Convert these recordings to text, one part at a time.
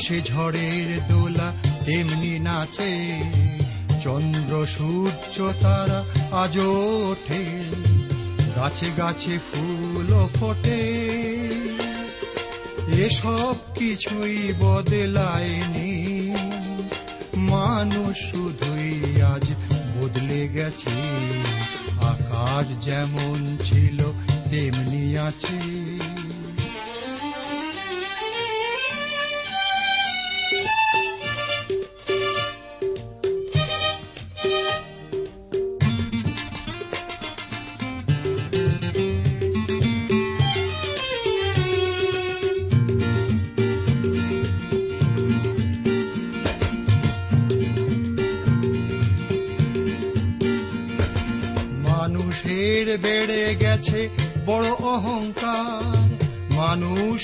বাতাসে ঝড়ের দোলা তেমনি নাচে। চন্দ্র, সূর্য, তারা আজও ওঠে। গাছে গাছে ফুল ফোটে। এসব কিছুই বদলায়নি মানুষ শুধুই আজ বদলে গেছে। আকাশ যেমন ছিল, তেমনি আছে।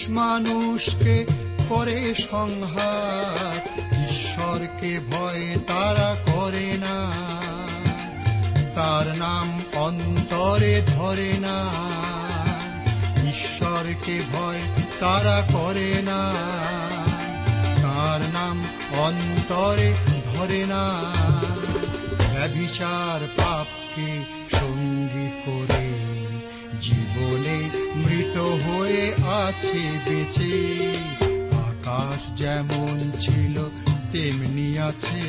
মানুষ মানুষকে করে সংহার। ঈশ্বরকে ভয় তারা করে না। তার নাম অন্তরে ধরে না। ঈশ্বরকে ভয় তারা করে না। তার নাম অন্তরে ধরে না। ব্যভিচার পাপকে হয়ে আছে বেঁচে। আকাশ যেমন ছিল তেমনি আছে।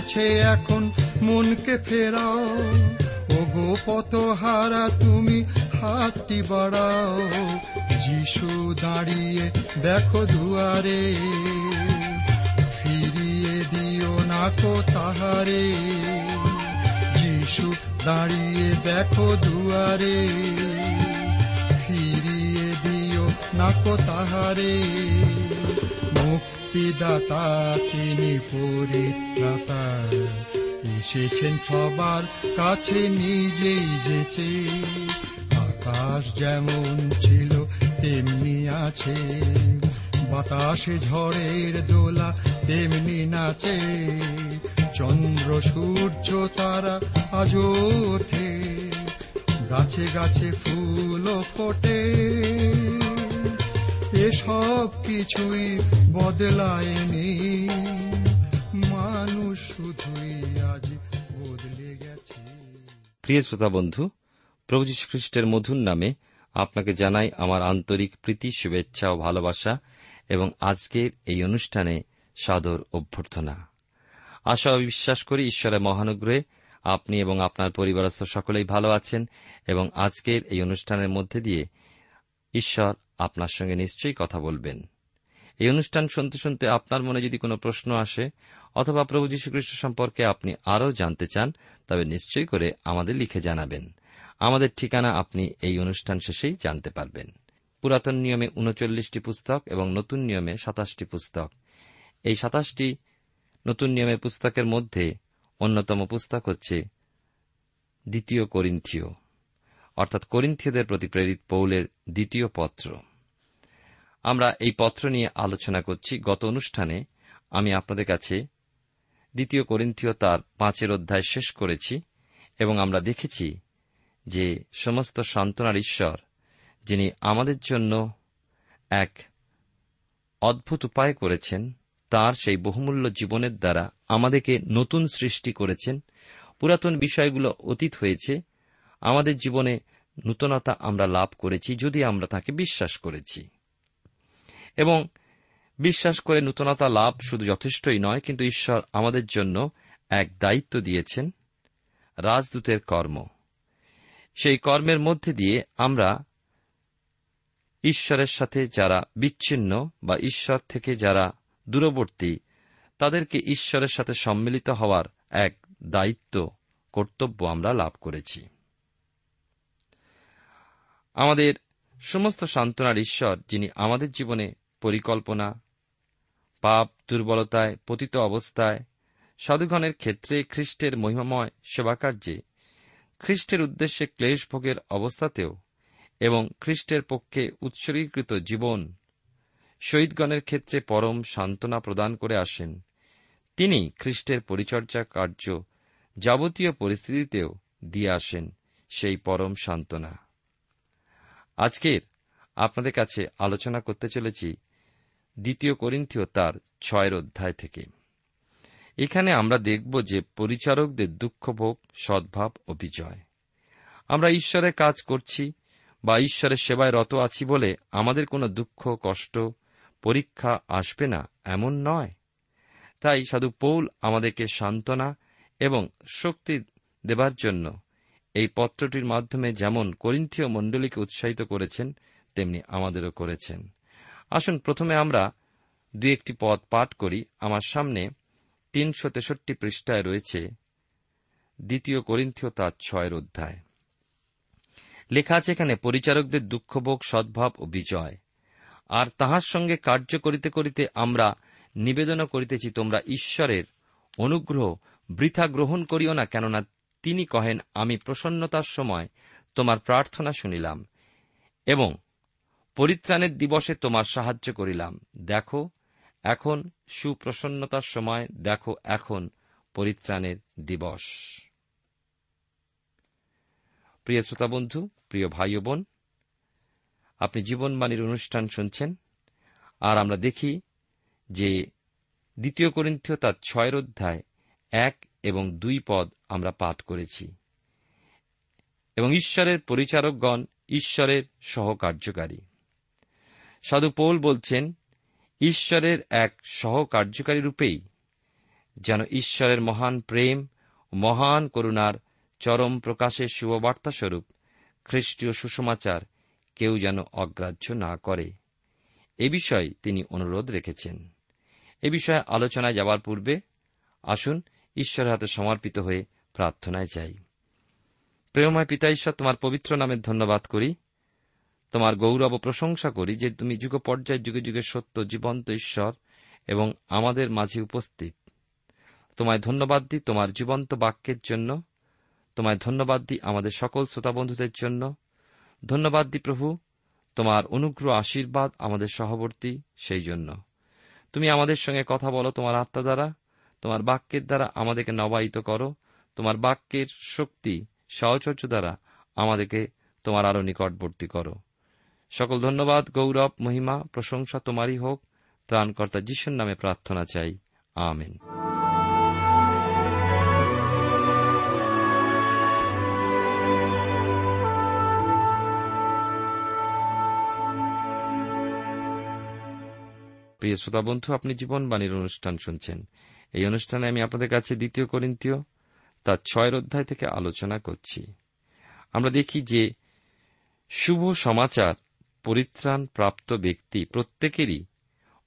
এসেছে এখন মনকে ফেরাও। ও গো পত হারা তুমি হাতটি বাড়াও। যিশু দাঁড়িয়ে দেখো দুয়ারে, ফিরিয়ে দিও না কো তাহারে। যিশু দাঁড়িয়ে দেখো দুয়ারে, ফিরিয়ে দিও না কো তাহারে। মুক্তিদাতা তিনি পরিত্রাতা। এসেছেন সবার কাছে নিজেই যেচে। আকাশ যেমন ছিল, তেমনি আছে। বাতাসে ঝড়ের দোলা তেমনি নাচে। চন্দ্র, সূর্য, তারা আজও ওঠে। গাছে গাছে ফুল ফোটে। এসব কিছুই বদলায়নি। মানুষ শুধুই আজ বদলে গেছে। প্রিয় শ্রোতা বন্ধু, প্রভু খ্রিস্টের মধুর নামে আপনাকে জানাই আমার আন্তরিক প্রীতি, শুভেচ্ছা ও ভালোবাসা এবং আজকের এই অনুষ্ঠানে সাদর অভ্যর্থনা। আশা বিশ্বাস করি ঈশ্বরের মহানুগ্রহে আপনি এবং আপনার পরিবারস্থ সকলেই ভালো আছেন এবং আজকের এই অনুষ্ঠানের মধ্যে দিয়ে ঈশ্বর আপনার সঙ্গে নিশ্চয়ই কথা বলবেন। এই অনুষ্ঠান শুনতে শুনতে আপনার মনে যদি কোনো প্রশ্ন আসে, অথবা প্রভু যীশুখ্রিস্ট সম্পর্কে আপনি আরও জানতে চান, তবে নিশ্চয়ই করে আমাদের লিখে জানাবেন। আমাদের ঠিকানা আপনি এই অনুষ্ঠান শেষেই জানতে পারবেন। পুরাতন নিয়মে উনচল্লিশটি পুস্তক এবং নতুন নিয়মে সাতাশটি পুস্তক। এই সাতাশটি নতুন নিয়মের পুস্তকের মধ্যে অন্যতম পুস্তক হচ্ছে দ্বিতীয় করিন্থীয়, অর্থাৎ করিন্থীয়দের প্রতি প্রেরিত পৌলের দ্বিতীয় পত্র। আমরা এই পত্র নিয়ে আলোচনা করছি গত অনুষ্ঠানে। আমি আপনাদের কাছে দ্বিতীয় করিন্থীয় তার পাঁচের অধ্যায় শেষ করেছি এবং আমরা দেখেছি যে সমস্ত সান্ত্বনার ঈশ্বর, যিনি আমাদের জন্য এক অদ্ভুত উপায় করেছেন, তার সেই বহুমূল্য জীবনের দ্বারা আমাদেরকে নতুন সৃষ্টি করেছেন। পুরাতন বিষয়গুলো অতীত হয়েছে, আমাদের জীবনে নূতনতা আমরা লাভ করেছি, যদি আমরা তাকে বিশ্বাস করেছি। এবং বিশ্বাস করে নূতনতা লাভ শুধু যথেষ্টই নয়, কিন্তু ঈশ্বর আমাদের জন্য এক দায়িত্ব দিয়েছেন, রাজদূতের কর্ম। সেই কর্মের মধ্যে দিয়ে আমরা ঈশ্বরের সাথে যারা বিচ্ছিন্ন বা ঈশ্বর থেকে যারা দূরবর্তী, তাদেরকে ঈশ্বরের সাথে সম্মিলিত হওয়ার এক দায়িত্ব, কর্তব্য আমরা লাভ করেছি। আমাদের সমস্ত সান্ত্বনার ঈশ্বর, যিনি আমাদের জীবনে পরিকল্পনা, পাপ দুর্বলতায় পতিত অবস্থায়, সাধুগণের ক্ষেত্রে খ্রিস্টের মহিমাময় সেবাকার্যে, খ্রিস্টের উদ্দেশ্যে ক্লেশ ভোগের অবস্থাতেও এবং খ্রিস্টের পক্ষে উৎসর্গীকৃত জীবন, শহীদগণের ক্ষেত্রে পরম সান্ত্বনা প্রদান করে আসেন। তিনি খ্রিস্টের পরিচর্যা কার্য যাবতীয় পরিস্থিতিতেও দিয়ে আসেন সেই পরম সান্ত্বনা। আজকের আপনাদের কাছে আলোচনা করতে চলেছি দ্বিতীয় করিন্থীয় তার ছয়ের অধ্যায় থেকে। এখানে আমরা দেখব যে পরিচারকদের দুঃখভোগ সদ্ভাব ও বিজয় আমরা ঈশ্বরের কাজ করছি বা ঈশ্বরের সেবায় রত আছি বলে আমাদের কোনো দুঃখ, কষ্ট, পরীক্ষা আসবে না, এমন নয়। তাই সাধু পৌল আমাদেরকে সান্ত্বনা এবং শক্তি দেবার জন্য এই পত্রটির মাধ্যমে যেমন করিন্থীয় মণ্ডলীকে উৎসাহিত করেছেন, তেমনি আমাদেরও করেছেন। আসুন প্রথমে আমরা দু একটি পদ পাঠ করি। আমার সামনে তিনশো তেষট্টি পৃষ্ঠায় রয়েছে দ্বিতীয় করিন্থীয় তার ছয়ের অধ্যায়। লেখা আছে এখানে, পরিচারকদের দুঃখভোগ, সদ্ভাব ও বিজয়। আর তাহার সঙ্গে কার্য করিতে করিতে আমরা নিবেদন করিতেছি, তোমরা ঈশ্বরের অনুগ্রহ বৃথা গ্রহণ করিও না, কেননা তিনি কহেন, আমি প্রসন্নতার সময় তোমার প্রার্থনা শুনিলাম এবং পরিত্রাণের দিবসে তোমার সাহায্য করিলাম। দেখো, এখন সুপ্রসন্নতার সময়, দেখো এখন পরিত্রাণের দিবস। প্রিয় শ্রোতা বন্ধু প্রিয় ভাই বোন, আপনি জীবনবাণীর অনুষ্ঠান শুনছেন, আর আমরা দেখি যে দ্বিতীয় করিন্থীয় তার ছয়ের অধ্যায় এক এবং দুই পদ আমরা পাঠ করেছি। এবং ঈশ্বরের পরিচারকগণ ঈশ্বরের সহকার্যকারী। সাধু পৌল বলছেন, ঈশ্বরের এক সহকার্যকারী রূপেই যেন ঈশ্বরের মহান প্রেম মহান করুণার চরম প্রকাশের শুভবার্তা স্বরূপ খ্রিস্টীয় সুসমাচার কেউ যেন অগ্রাহ্য না করে। এ বিষয়ে তিনি অনুরোধ রেখেছেন। এ বিষয়ে আলোচনায় যাবার পূর্বে আসুন ঈশ্বরের হাতে সমর্পিত হয়ে প্রার্থনায় যাই। প্রেমময় পিতা ঈশ্বর, তোমার পবিত্র নামের ধন্যবাদ করি। তোমার গৌরব প্রশংসা করি যে তুমি যুগ পর্যায়ে যুগে যুগে সত্য, জীবন্ত ঈশ্বর এবং আমাদের মাঝে উপস্থিত। তোমায় ধন্যবাদ দিই তোমার জীবন্ত বাক্যের জন্য। তোমায় ধন্যবাদ দিই আমাদের সকল শ্রোতা বন্ধুদের জন্য। ধন্যবাদ দিই প্রভু, তোমার অনুগ্রহ, আশীর্বাদ আমাদের সহবর্তী সেই জন্য। তুমি আমাদের সঙ্গে কথা বলো তোমার আত্মা দ্বারা, তোমার বাক্যের দ্বারা আমাদেরকে নবায়িত করো, তোমার বাক্যের শক্তি, সহচর্য দ্বারা আমাদেরকে তোমার আরও নিকটবর্তী করো। সকল ধন্যবাদ, গৌরব, মহিমা, প্রশংসা তোমারই হোক। ত্রাণকর্তা যিশুর নামে প্রার্থনা চাই। আমেন। প্রিয় শ্রোতা বন্ধু, আপনি জীবনবাণীর অনুষ্ঠান শুনছেন। এই অনুষ্ঠানে আমি আপনাদের কাছে দ্বিতীয় করিন্তীয় তার ছয়ের অধ্যায় থেকে আলোচনা করছি। আমরা দেখি যে শুভ সমাচার পরিত্রাণ প্রাপ্ত ব্যক্তি প্রত্যেকেরই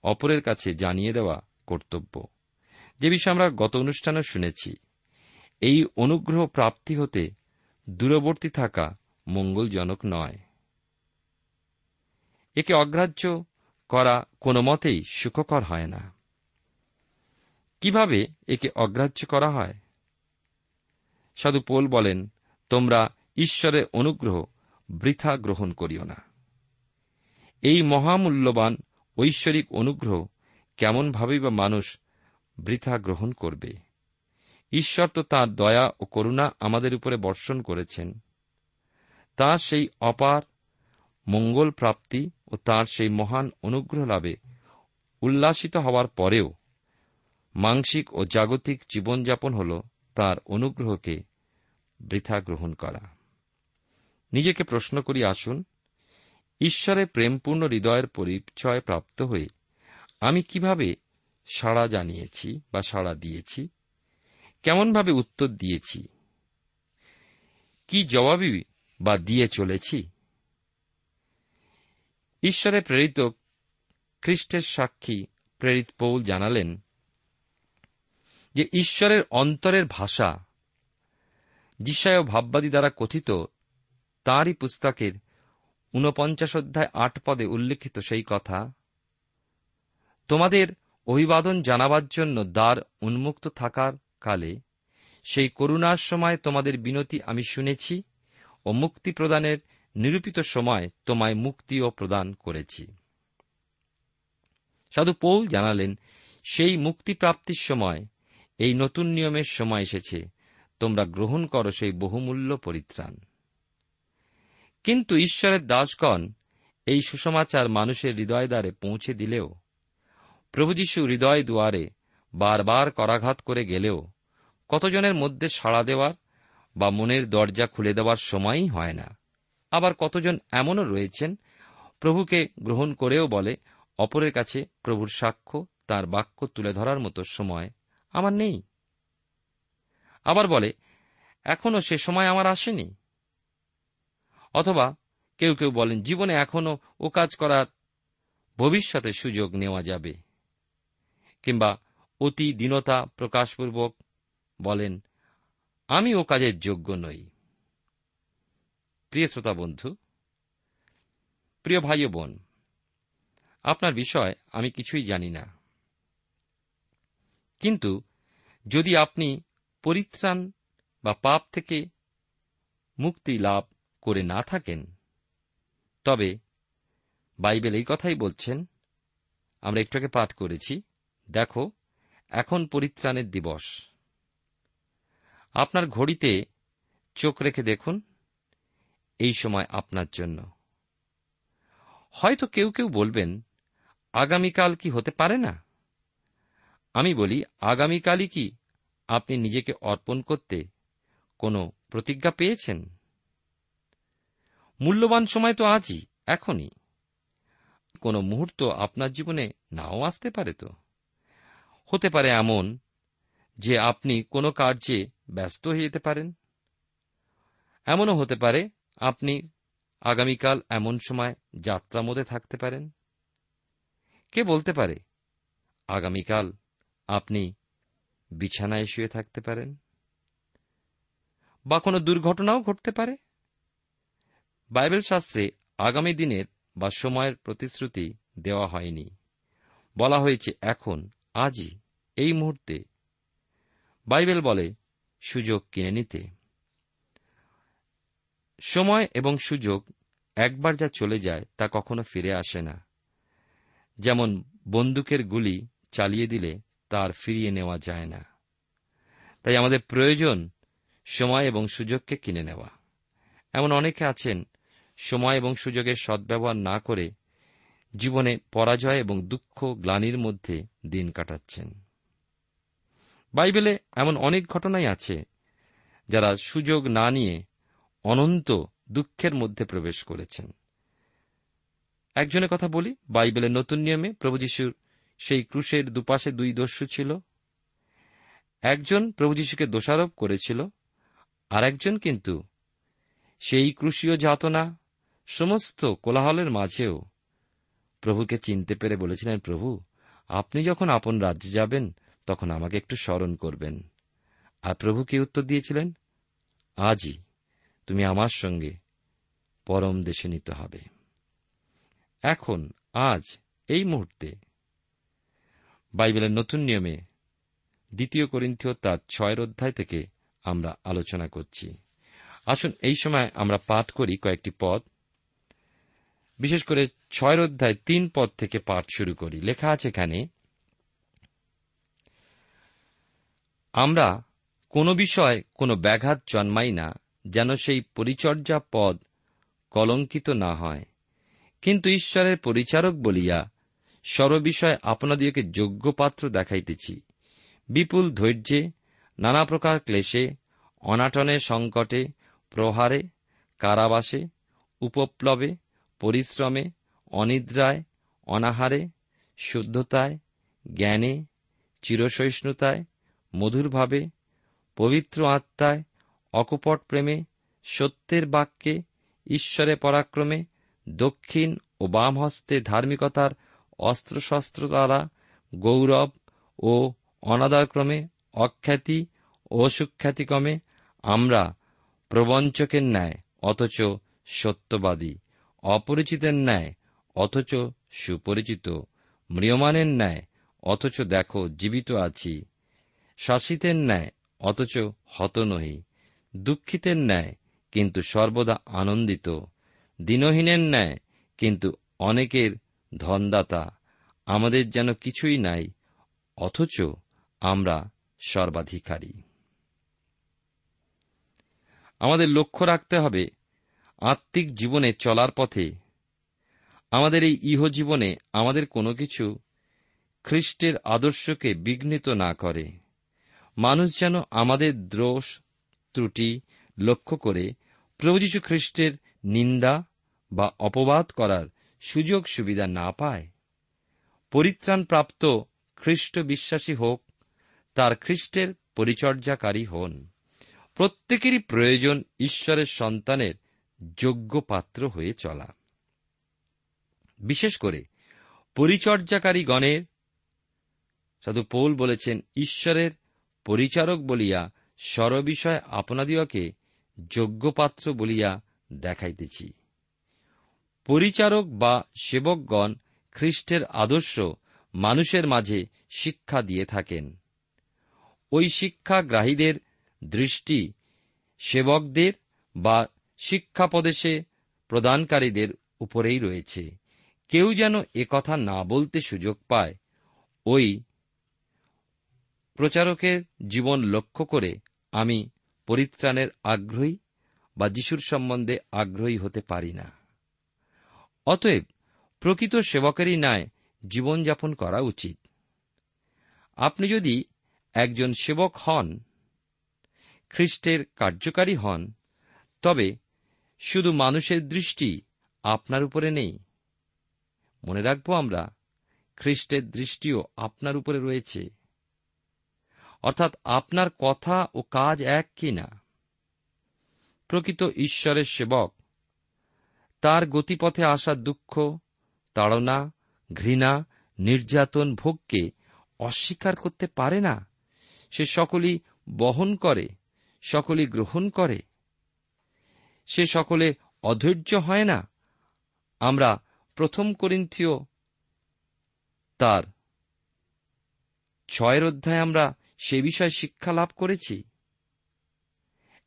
অপরের কাছে জানিয়ে দেওয়া কর্তব্য। যে বিষয়ে আমরা গত অনুষ্ঠানে শুনেছি, এই অনুগ্রহ প্রাপ্তি হতে দূরবর্তী থাকা মঙ্গলজনক নয়। একে অগ্রাহ্য করা কোনো মতেই সুখকর হয় না। কীভাবে একে অগ্রাহ্য করা হয়? সাধু পোল বলেন, তোমরা ঈশ্বরের অনুগ্রহ বৃথা গ্রহণ করিও না। এই মহামূল্যবান ঐশ্বরিক অনুগ্রহ কেমনভাবেই বা মানুষ বৃথা গ্রহণ করবে। ঈশ্বর তো তাঁর দয়া ও করুণা আমাদের উপরে বর্ষণ করেছেন। তার সেই অপার মঙ্গল প্রাপ্তি ও তার সেই মহান অনুগ্রহ লাভে উল্লাসিত হওয়ার পরেও মাংসিক ও জাগতিক জীবনযাপন হল তার অনুগ্রহকে বৃথা গ্রহণ করা। নিজেকে প্রশ্ন করি আসুন ঈশ্বরের প্রেমপূর্ণ হৃদয়ের পরিচয় প্রাপ্ত হয়ে আমি কীভাবে সাড়া জানিয়েছি বা সাড়া দিয়েছি? কেমনভাবে উত্তর দিয়েছি? কি জবাবই বা দিয়ে চলেছি? ঈশ্বরে প্রেরিত খ্রিস্টের সাক্ষী প্রেরিত পৌল জানালেন যে ঈশ্বরের অন্তরের ভাষা যিশায় ভাববাদী দ্বারা কথিত, তাঁরই পুস্তকের ঊনপঞ্চাশ অধ্যায় আট পদে উল্লিখিত সেই কথা, তোমাদের অভিবাদন জানাবার জন্য দ্বার উন্মুক্ত থাকার কালে সেই করুণার সময় তোমাদের বিনতি আমি শুনেছি ও মুক্তি প্রদানের নিরূপিত সময় তোমায় মুক্তিও প্রদান করেছি। সাধু পৌল জানালেন, সেই মুক্তিপ্রাপ্তির সময়, এই নতুন নিয়মের সময় এসেছে, তোমরা গ্রহণ করো সেই বহুমূল্য পরিত্রাণ। কিন্তু ঈশ্বরের দাসগণ এই সুসমাচার মানুষের হৃদয় দ্বারে পৌঁছে দিলেও, প্রভু যীশু হৃদয় দুয়ারে বারবার করাঘাত করে গেলেও, কতজনের মধ্যে সাড়া দেওয়ার বা মনের দরজা খুলে দেওয়ার সময়ই হয় না। আবার কতজন এমনও রয়েছেন, প্রভুকে গ্রহণ করেও বলে, অপরের কাছে প্রভুর সাক্ষ্য, তার বাক্য তুলে ধরার মতো সময় আমার নেই। আবার বলে, এখনও সে সময় আমার আসেনি? অথবা কেউ কেউ বলেন, জীবনে এখনও ও কাজ করার ভবিষ্যতে সুযোগ নেওয়া যাবে। কিংবা অতি দীনতা প্রকাশপূর্বক বলেন, আমি ও কাজের যোগ্য নই। প্রিয় শ্রোতা বন্ধু, প্রিয় ভাই বোন, আপনার বিষয় আমি কিছুই জানি না। কিন্তু যদি আপনি পরিত্রাণ বা পাপ থেকে মুক্তি লাভ করে না থাকেন। তবে বাইবেল এই কথাই বলছেন, আমরা একটুকে পাঠ করেছি, দেখো, এখন পরিত্রাণের দিবস। আপনার ঘড়িতে চোখ রেখে দেখুন, এই সময় আপনার জন্য। হয়তো কেউ কেউ বলবেন, আগামীকাল কি হতে পারে না? আমি বলি, আগামীকালই কি আপনি নিজেকে অর্পণ করতে কোনো প্রতিজ্ঞা পেয়েছেন? মূল্যবান সময় তো আজই, এখনই। কোনো মুহূর্ত আপনার জীবনে নাও আসতে পারে তো? হতে পারে এমন যে আপনি কোনো কার্যে ব্যস্ত হয়ে যেতে পারেন। এমনও হতে পারে আপনি আগামীকাল এমন সময় যাত্রা মধ্যে থাকতে পারেন। কে বলতে পারে, আগামীকাল আপনি বিছানায় শুয়ে থাকতে পারেন। বা কোনো দুর্ঘটনাও ঘটতে পারে। বাইবেল শাস্ত্রে আগামী দিনের বা সময়ের প্রতিশ্রুতি দেওয়া হয়নি। বলা হয়েছে, এখন, আজই, এই মুহূর্তে। বাইবেল বলে, সুযোগ কিনে নিতে। সময় এবং সুযোগ একবার যা চলে যায়, তা কখনো ফিরে আসে না। যেমন, বন্দুকের গুলি চালিয়ে দিলে তার ফিরিয়ে নেওয়া যায় না। তাই আমাদের প্রয়োজন সময় এবং সুযোগকে কিনে নেওয়া। এমন অনেকে আছেন সময় এবং সুযোগের সদ্ব্যবহার না করে জীবনে পরাজয় এবং দুঃখ গ্লানির মধ্যে দিন কাটাচ্ছেন। বাইবেলে এমন অনেক ঘটনাই আছে যারা সুযোগ না নিয়ে অনন্ত দুঃখের মধ্যে প্রবেশ করেছেন। একজনের কথা বলি, বাইবেলের নতুন নিয়মে প্রভু যিশুর সেই ক্রুশের দুপাশে দুই দস্যু ছিল। একজন প্রভু যিশুকে দোষারোপ করেছিল আর একজন কিন্তু সেই ক্রুশীয় যাতনা সমস্ত কোলাহলের মাঝেও প্রভুকে চিনতে পেরে বলেছিলেন, প্রভু, আপনি যখন আপন রাজ্যে যাবেন, তখন আমাকে একটু স্মরণ করবেন। আর প্রভু কি উত্তর দিয়েছিলেন? আজই তুমি আমার সঙ্গে পরম দেশে নিতে হবে। এখন, আজ, এই মুহূর্তে বাইবেলের নতুন নিয়মে দ্বিতীয় করিন্থীয় তার ছয়ের অধ্যায় থেকে আমরা আলোচনা করছি। আসুন, এই সময় আমরা পাঠ করি কয়েকটি পদ। বিশেষ করে ছয় অধ্যায় তিন পদ থেকে পাঠ শুরু করি। লেখা আছে এখানে, আমরা কোনো বিষয় কোনো ব্যাঘাত জন্মাই না যেন সেই পরিচর্যা পদ কলঙ্কিত না হয়। কিন্তু ঈশ্বরের পরিচারক বলিয়া সর্ববিষয় আপনাদিওকে যোগ্য পাত্র দেখাইতেছি। বিপুল ধৈর্যে, নানা প্রকার ক্লেশে অনাটনে সংকটে, প্রহারে, কারাবাসে, উপপ্লবে পরিশ্রমে, অনিদ্রায়, অনাহারে, শুদ্ধতায়, জ্ঞানে, চিরসহিষ্ণুতায়, মধুরভাবে, পবিত্র আত্মায়, অকপট প্রেমে, সত্যের বাক্যে, ঈশ্বরে পরাক্রমে, দক্ষিণ ও বাম হস্তে ধার্মিকতার অস্ত্রশস্ত্র দ্বারা গৌরব ও অনাদারক্রমে অখ্যাতি ও সুখ্যাতিক্রমে আমরা প্রবঞ্চকের ন্যায়, অথচ সত্যবাদী। অপরিচিতের ন্যায়, অথচ সুপরিচিত। ম্রিয়মানের ন্যায়, অথচ দেখো জীবিত আছি। শাসিতের ন্যায়, অথচ হত নহি। দুঃখিতের ন্যায়, কিন্তু সর্বদা আনন্দিত। দিনহীনের ন্যায়, কিন্তু অনেকের ধনদাতা। আমাদের যেন কিছুই নাই, অথচ আমরা সর্বাধিকারী। আমাদের লক্ষ্য রাখতে হবে আত্মিক জীবনে চলার পথে আমাদের এই ইহজীবনে আমাদের কোনো কিছু খ্রিস্টের আদর্শকে বিঘ্নিত না করে। মানুষ যেন আমাদের দ্রোষ, ত্রুটি লক্ষ্য করে প্রভু যীশু খ্রিস্টের নিন্দা বা অপবাদ করার সুযোগ সুবিধা না পায়। পরিত্রাণপ্রাপ্ত খ্রিস্ট বিশ্বাসী হোক, তার খ্রিস্টের পরিচর্যাকারী হন। প্রত্যেকেরই প্রয়োজন ঈশ্বরের সন্তানের যোগ্য পাত্র হয়ে চলা। বিশেষ করে পরিচর্যাকারী গণের সাধু পৌল বলেছেন, ঈশ্বরের পরিচারক বলিয়া সর্ববিষয় আপনাদিওকে যোগ্য পাত্র বলিয়া দেখাইতেছি। পরিচারক বা সেবকগণ খ্রিস্টের আদর্শ মানুষের মাঝে শিক্ষা দিয়ে থাকেন। ওই শিক্ষা গ্রাহীদের দৃষ্টি সেবকদের বা শিক্ষাপদেশে প্রদানকারীদের উপরেই রয়েছে। কেউ যেন কথা না বলতে সুযোগ পায়। ওই প্রচারকের জীবন লক্ষ্য করে আমি পরিত্রাণের আগ্রহী বা যিশুর সম্বন্ধে আগ্রহী হতে পারি না। অতএব প্রকৃত সেবকেরই ন্যায় জীবনযাপন করা উচিত। আপনি যদি একজন সেবক হন, খ্রিস্টের কার্যকারী হন, তবে শুধু মানুষের দৃষ্টি আপনার উপরে নেই। মনে রাখব আমরা, খ্রিস্টের দৃষ্টিও আপনার উপরে রয়েছে। অর্থাৎ আপনার কথা ও কাজ এক কি না? প্রকৃত ঈশ্বরের সেবক, তার গতিপথে আসা দুঃখ, তাড়না, ঘৃণা, নির্যাতন ভোগকে অস্বীকার করতে পারে না। সে সকলই বহন করে, সকলই গ্রহণ করে। সে সকলে অধৈর্য হয় না। আমরা প্রথম করিন্থীয় তার ছয়ের অধ্যায় আমরা সে বিষয়ে শিক্ষা লাভ করেছি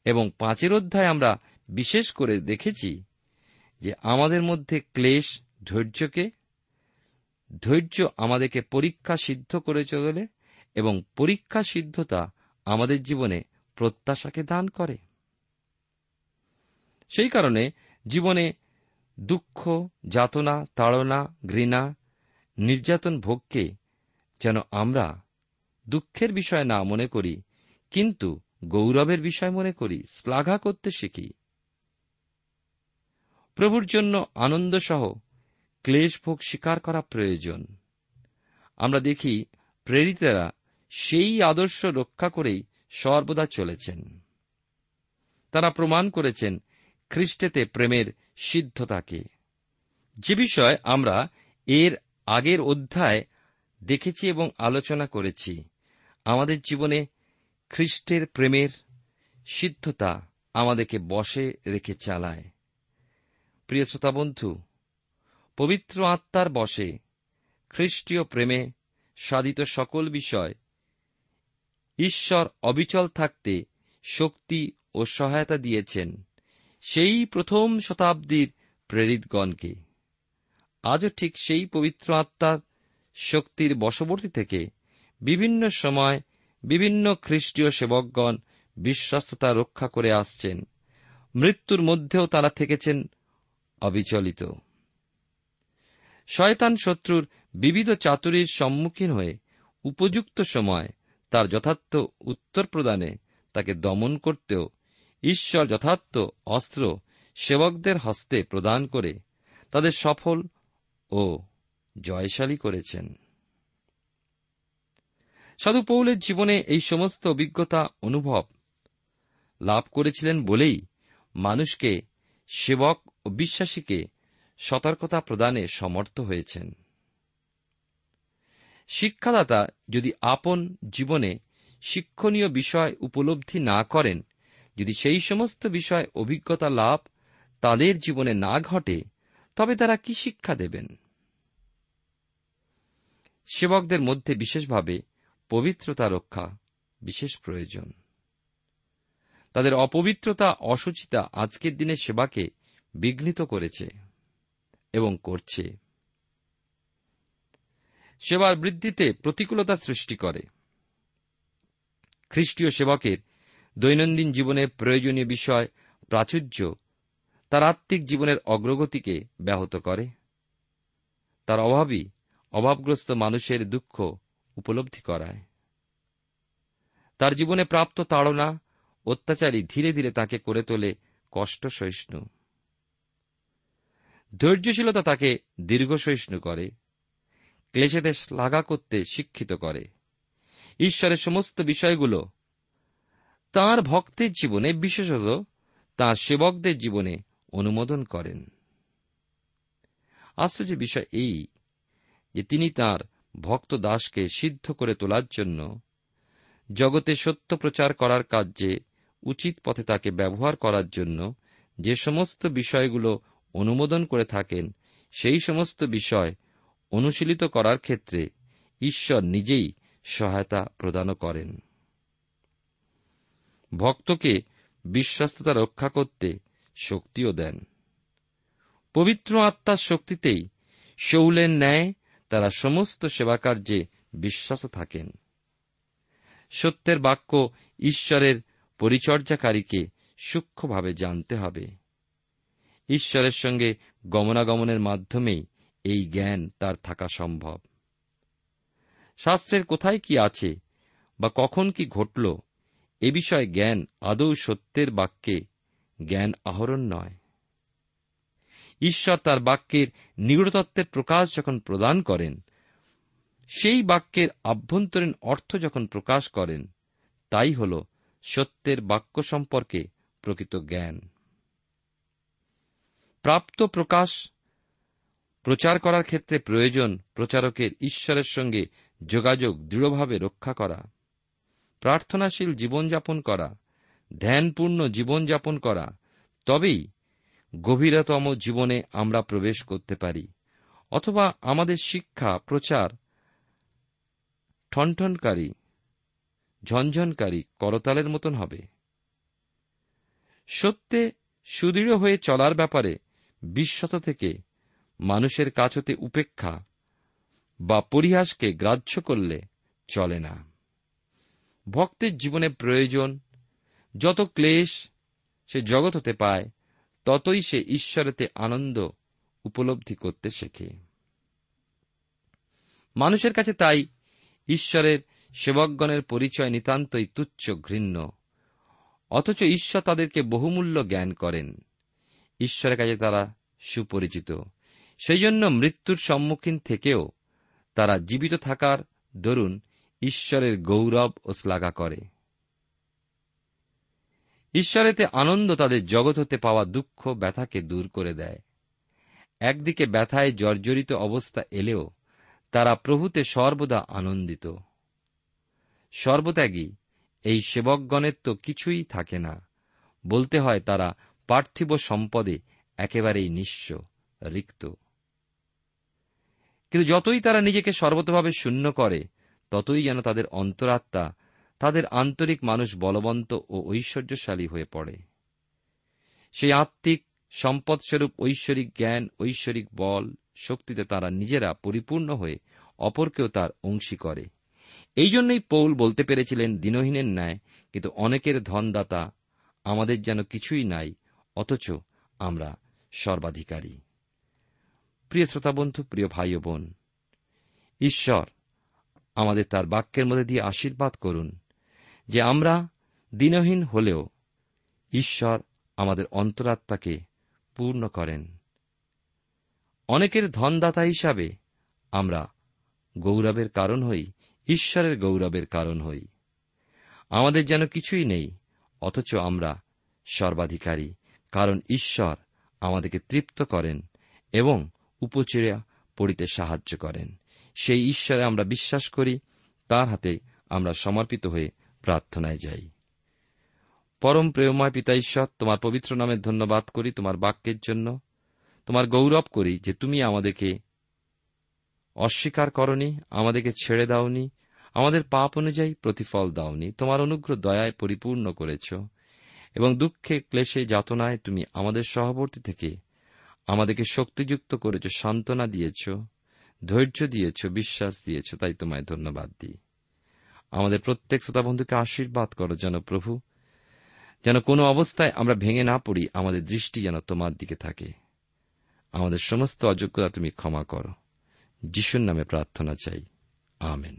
এবং পাঁচের অধ্যায় আমরা বিশেষ করে দেখেছি যে আমাদের মধ্যে ক্লেশ ধৈর্যকে, ধৈর্য আমাদেরকে পরীক্ষা সিদ্ধ করে চলে এবং পরীক্ষা সিদ্ধতা আমাদের জীবনে প্রত্যাশাকে দান করে। সেই কারণে জীবনে দুঃখ, যাতনা, তাড়না, ঘৃণা, নির্যাতন ভোগকে যেন আমরা দুঃখের বিষয় না মনে করি, কিন্তু গৌরবের বিষয় মনে করি, শ্লাঘা করতে শিখি। প্রভুর জন্য আনন্দসহ ক্লেশ ভোগ স্বীকার করা প্রয়োজন। আমরা দেখি প্রেরিতেরা সেই আদর্শ রক্ষা করেই সর্বদা চলেছেন। তারা প্রমাণ করেছেন খ্রিস্টেতে প্রেমের সিদ্ধতাকে। যে বিষয় আমরা এর আগের অধ্যায় দেখেছি এবং আলোচনা করেছি, আমাদের জীবনে খ্রিস্টের প্রেমের সিদ্ধতা আমাদেরকে বসে রেখে চালায়। প্রিয় শ্রোতা বন্ধু, পবিত্র আত্মার বসে খ্রিস্টীয় প্রেমে সাধিত সকল বিষয় ঈশ্বর অবিচল থাকতে শক্তি ও সহায়তা দিয়েছেন। সেই প্রথম শতাব্দীর প্রেরিতগণকে। আজও ঠিক সেই পবিত্র আত্মার শক্তির বশবর্তী থেকে বিভিন্ন সময় বিভিন্ন খ্রিস্টীয় সেবকগণ বিশ্বস্ততা রক্ষা করে আসছেন। মৃত্যুর মধ্যেও তারা থেকেছেন অবিচলিত। শয়তান শত্রুর বিবিধ চাতুরীর সম্মুখীন হয়ে উপযুক্ত সময় তার যথার্থ উত্তর প্রদানে তাকে দমন করতেও ঈশ্বর যথার্থ, অস্ত্র সেবকদের হস্তে প্রদান করে তাদের সফল ও জয়শালী করেছেন। সাধু পৌলের জীবনে এই সমস্ত অভিজ্ঞতা, অনুভব লাভ করেছিলেন বলেই মানুষকে সেবক ও বিশ্বাসীকে সতর্কতা প্রদানে সমর্থ হয়েছেন। শিক্ষাদাতা যদি আপন জীবনে শিক্ষণীয় বিষয় উপলব্ধি না করেন যদি সেই সমস্ত বিষয় অভিজ্ঞতা লাভ তাদের জীবনে না ঘটে, তবে তারা কি শিক্ষা দেবেন? সেবকদের মধ্যে বিশেষভাবে পবিত্রতা রক্ষা বিশেষ প্রয়োজন। তাদের অপবিত্রতা, অসুচিতা আজকের দিনে সেবাকে বিঘ্নিত করেছে এবং করছে। সেবার বৃদ্ধিতে প্রতিকূলতা সৃষ্টি করে। খ্রিস্টীয় সেবকের দৈনন্দিন জীবনে প্রয়োজনীয় বিষয়, প্রাচুর্য, তার আত্মিক জীবনের অগ্রগতিকে ব্যাহত করে। তার অভাবই অভাবগ্রস্ত মানুষের দুঃখ উপলব্ধি করায়। তার জীবনে প্রাপ্ত তাড়না অত্যাচারী ধীরে ধীরে তাকে করে তোলে কষ্ট সহিষ্ণু ধৈর্যশীলতা তাকে দীর্ঘ সহিষ্ণু করে ক্লেশেদের লাগা করতে শিক্ষিত করে। ঈশ্বরের সমস্ত বিষয়গুলো তার ভক্তের জীবনে, বিশেষত তার সেবকদের জীবনে অনুমোদন করেন। আশ্চর্য বিষয় এই যে তিনি তার ভক্ত দাসকে সিদ্ধ করে তোলার জন্য জগতে সত্য প্রচার করার কার্যে উচিত পথে তাকে ব্যবহার করার জন্য যে সমস্ত বিষয়গুলো অনুমোদন করে থাকেন, সেই সমস্ত বিষয় অনুশীলিত করার ক্ষেত্রে ঈশ্বর নিজেই সহায়তা প্রদান করেন। ভক্তকে বিশ্বস্ততা রক্ষা করতে শক্তিও দেন। পবিত্র আত্মার শক্তিতেই শৌলের ন্যায় তারা সমস্ত সেবাকার্যে বিশ্বাস থাকেন। সত্যের বাক্য ঈশ্বরের পরিচর্যাকারীকে সূক্ষ্মভাবে জানতে হবে। ঈশ্বরের সঙ্গে গমনাগমনের মাধ্যমেই এই জ্ঞান তার থাকা সম্ভব। শাস্ত্রের কোথায় কি আছে বা কখন কি ঘটল এ বিষয়ে জ্ঞান আদৌ সত্যের বাক্যে জ্ঞান আহরণ নয়। ঈশ্বর তার বাক্যের নিগড়তত্ত্বের প্রকাশ যখন প্রদান করেন, সেই বাক্যের আভ্যন্তরীণ অর্থ যখন প্রকাশ করেন, তাই হল সত্যের বাক্য সম্পর্কে প্রকৃত জ্ঞান। প্রাপ্ত প্রকাশ প্রচার করার ক্ষেত্রে প্রয়োজন প্রচারকের ঈশ্বরের সঙ্গে যোগাযোগ দৃঢ়ভাবে রক্ষা করা। প্রার্থনাশীল জীবনযাপন করা, ধ্যানপূর্ণ জীবনযাপন করা, তবেই গভীরতম জীবনে আমরা প্রবেশ করতে পারি। অথবা আমাদের শিক্ষা, প্রচার, ঠনঠনকারী, ঝনঝনকারী করতালের মতন হবে। সত্যে সুদৃঢ় হয়ে চলার ব্যাপারে বিশ্বত থেকে মানুষের কাছ হতে উপেক্ষা বা পরিহাসকে গ্রাহ্য করলে চলে না। ভক্তের জীবনে প্রয়োজন, যত ক্লেশ সে জগৎ হতে পায়, ততই সে ঈশ্বরেতে আনন্দ উপলব্ধি করতে শেখে। মানুষের কাছে তাই ঈশ্বরের সেবকগণের পরিচয় নিতান্তই তুচ্ছ ঘৃণ্য, অথচ ঈশ্বর তাদেরকে বহুমূল্য জ্ঞান করেন। ঈশ্বরের কাছে তারা সুপরিচিত, সেই জন্য মৃত্যুর সম্মুখীন থেকেও তারা জীবিত থাকার দরুন ঈশ্বরের গৌরব ও শ্লাঘা করে। ঈশ্বরেতে আনন্দ তাদের জগৎ হতে পাওয়া দুঃখ ব্যথাকে দূর করে দেয়। একদিকে ব্যথায় জর্জরিত অবস্থা এলেও তারা প্রভুতে সর্বদা আনন্দিত। সর্বত্যাগী, এই সেবকগণের তো কিছুই থাকে না। বলতে হয় তারা পার্থিব সম্পদে একেবারেই নিঃস্ব, রিক্ত। কিন্তু যতই তারা নিজেকে সর্বতভাবে শূন্য করে ততই যেন তাদের অন্তরাত্মা, তাদের আন্তরিক মানুষ বলবন্ত ও ঐশ্বর্যশালী হয়ে পড়ে। সেই আত্মিক, সম্পদস্বরূপ ঐশ্বরিক জ্ঞান, ঐশ্বরিক বল শক্তিতে তারা নিজেরা পরিপূর্ণ হয়ে অপরকেও তার অংশী করে। এই জন্যই পৌল বলতে পেরেছিলেন দিনহীনের ন্যায়, কিন্তু অনেকের ধনদাতা আমাদের যেন কিছুই নাই, অথচ আমরা সর্বাধিকারী। প্রিয় শ্রোতাবন্ধু, প্রিয় ভাই বোন, ঈশ্বর আমাদের তার বাক্যের মধ্যে দিয়ে আশীর্বাদ করুন যে আমরা দিনহীন হলেও ঈশ্বর আমাদের অন্তরাত্মাকে পূর্ণ করেন। অনেকের ধনদাতা হিসাবে আমরা গৌরবের কারণ হই, ঈশ্বরের গৌরবের কারণ হই। আমাদের যেন কিছুই নেই, অথচ আমরা সর্বাধিকারী, কারণ ঈশ্বর আমাদেরকে তৃপ্ত করেন এবং উপচেরা পড়িতে সাহায্য করেন। সেই ঈশ্বরে আমরা বিশ্বাস করি, তার হাতে আমরা সমর্পিত হয়ে প্রার্থনায় যাই। পরম প্রেমময় পিতা ঈশ্বর, তোমার পবিত্র নামে ধন্যবাদ করি তোমার বাক্যের জন্য। তোমার গৌরব করি যে তুমি আমাদেরকে অস্বীকার করনি, আমাদেরকে ছেড়ে দাওনি, আমাদের পাপ অনুযায়ী প্রতিফল দাওনি, তোমার অনুগ্রহ দয়ায় পরিপূর্ণ করেছ এবং দুঃখে, ক্লেশে, যাতনায় তুমি আমাদের সহবর্তী থেকে আমাদেরকে শক্তিযুক্ত করেছ, সান্ত্বনা দিয়েছ। ধৈর্য দিয়েছ, বিশ্বাস দিয়েছ, তাই তোমায় ধন্যবাদ দিই। আমাদের প্রত্যেক শ্রোতা বন্ধুকে আশীর্বাদ করো যেন প্রভু, যেন কোনো অবস্থায় আমরা ভেঙে না পড়ি, আমাদের দৃষ্টি যেন তোমার দিকে থাকে। আমাদের সমস্ত অযোগ্যতা তুমি ক্ষমা করো। যিশুর নামে প্রার্থনা চাই। আমেন।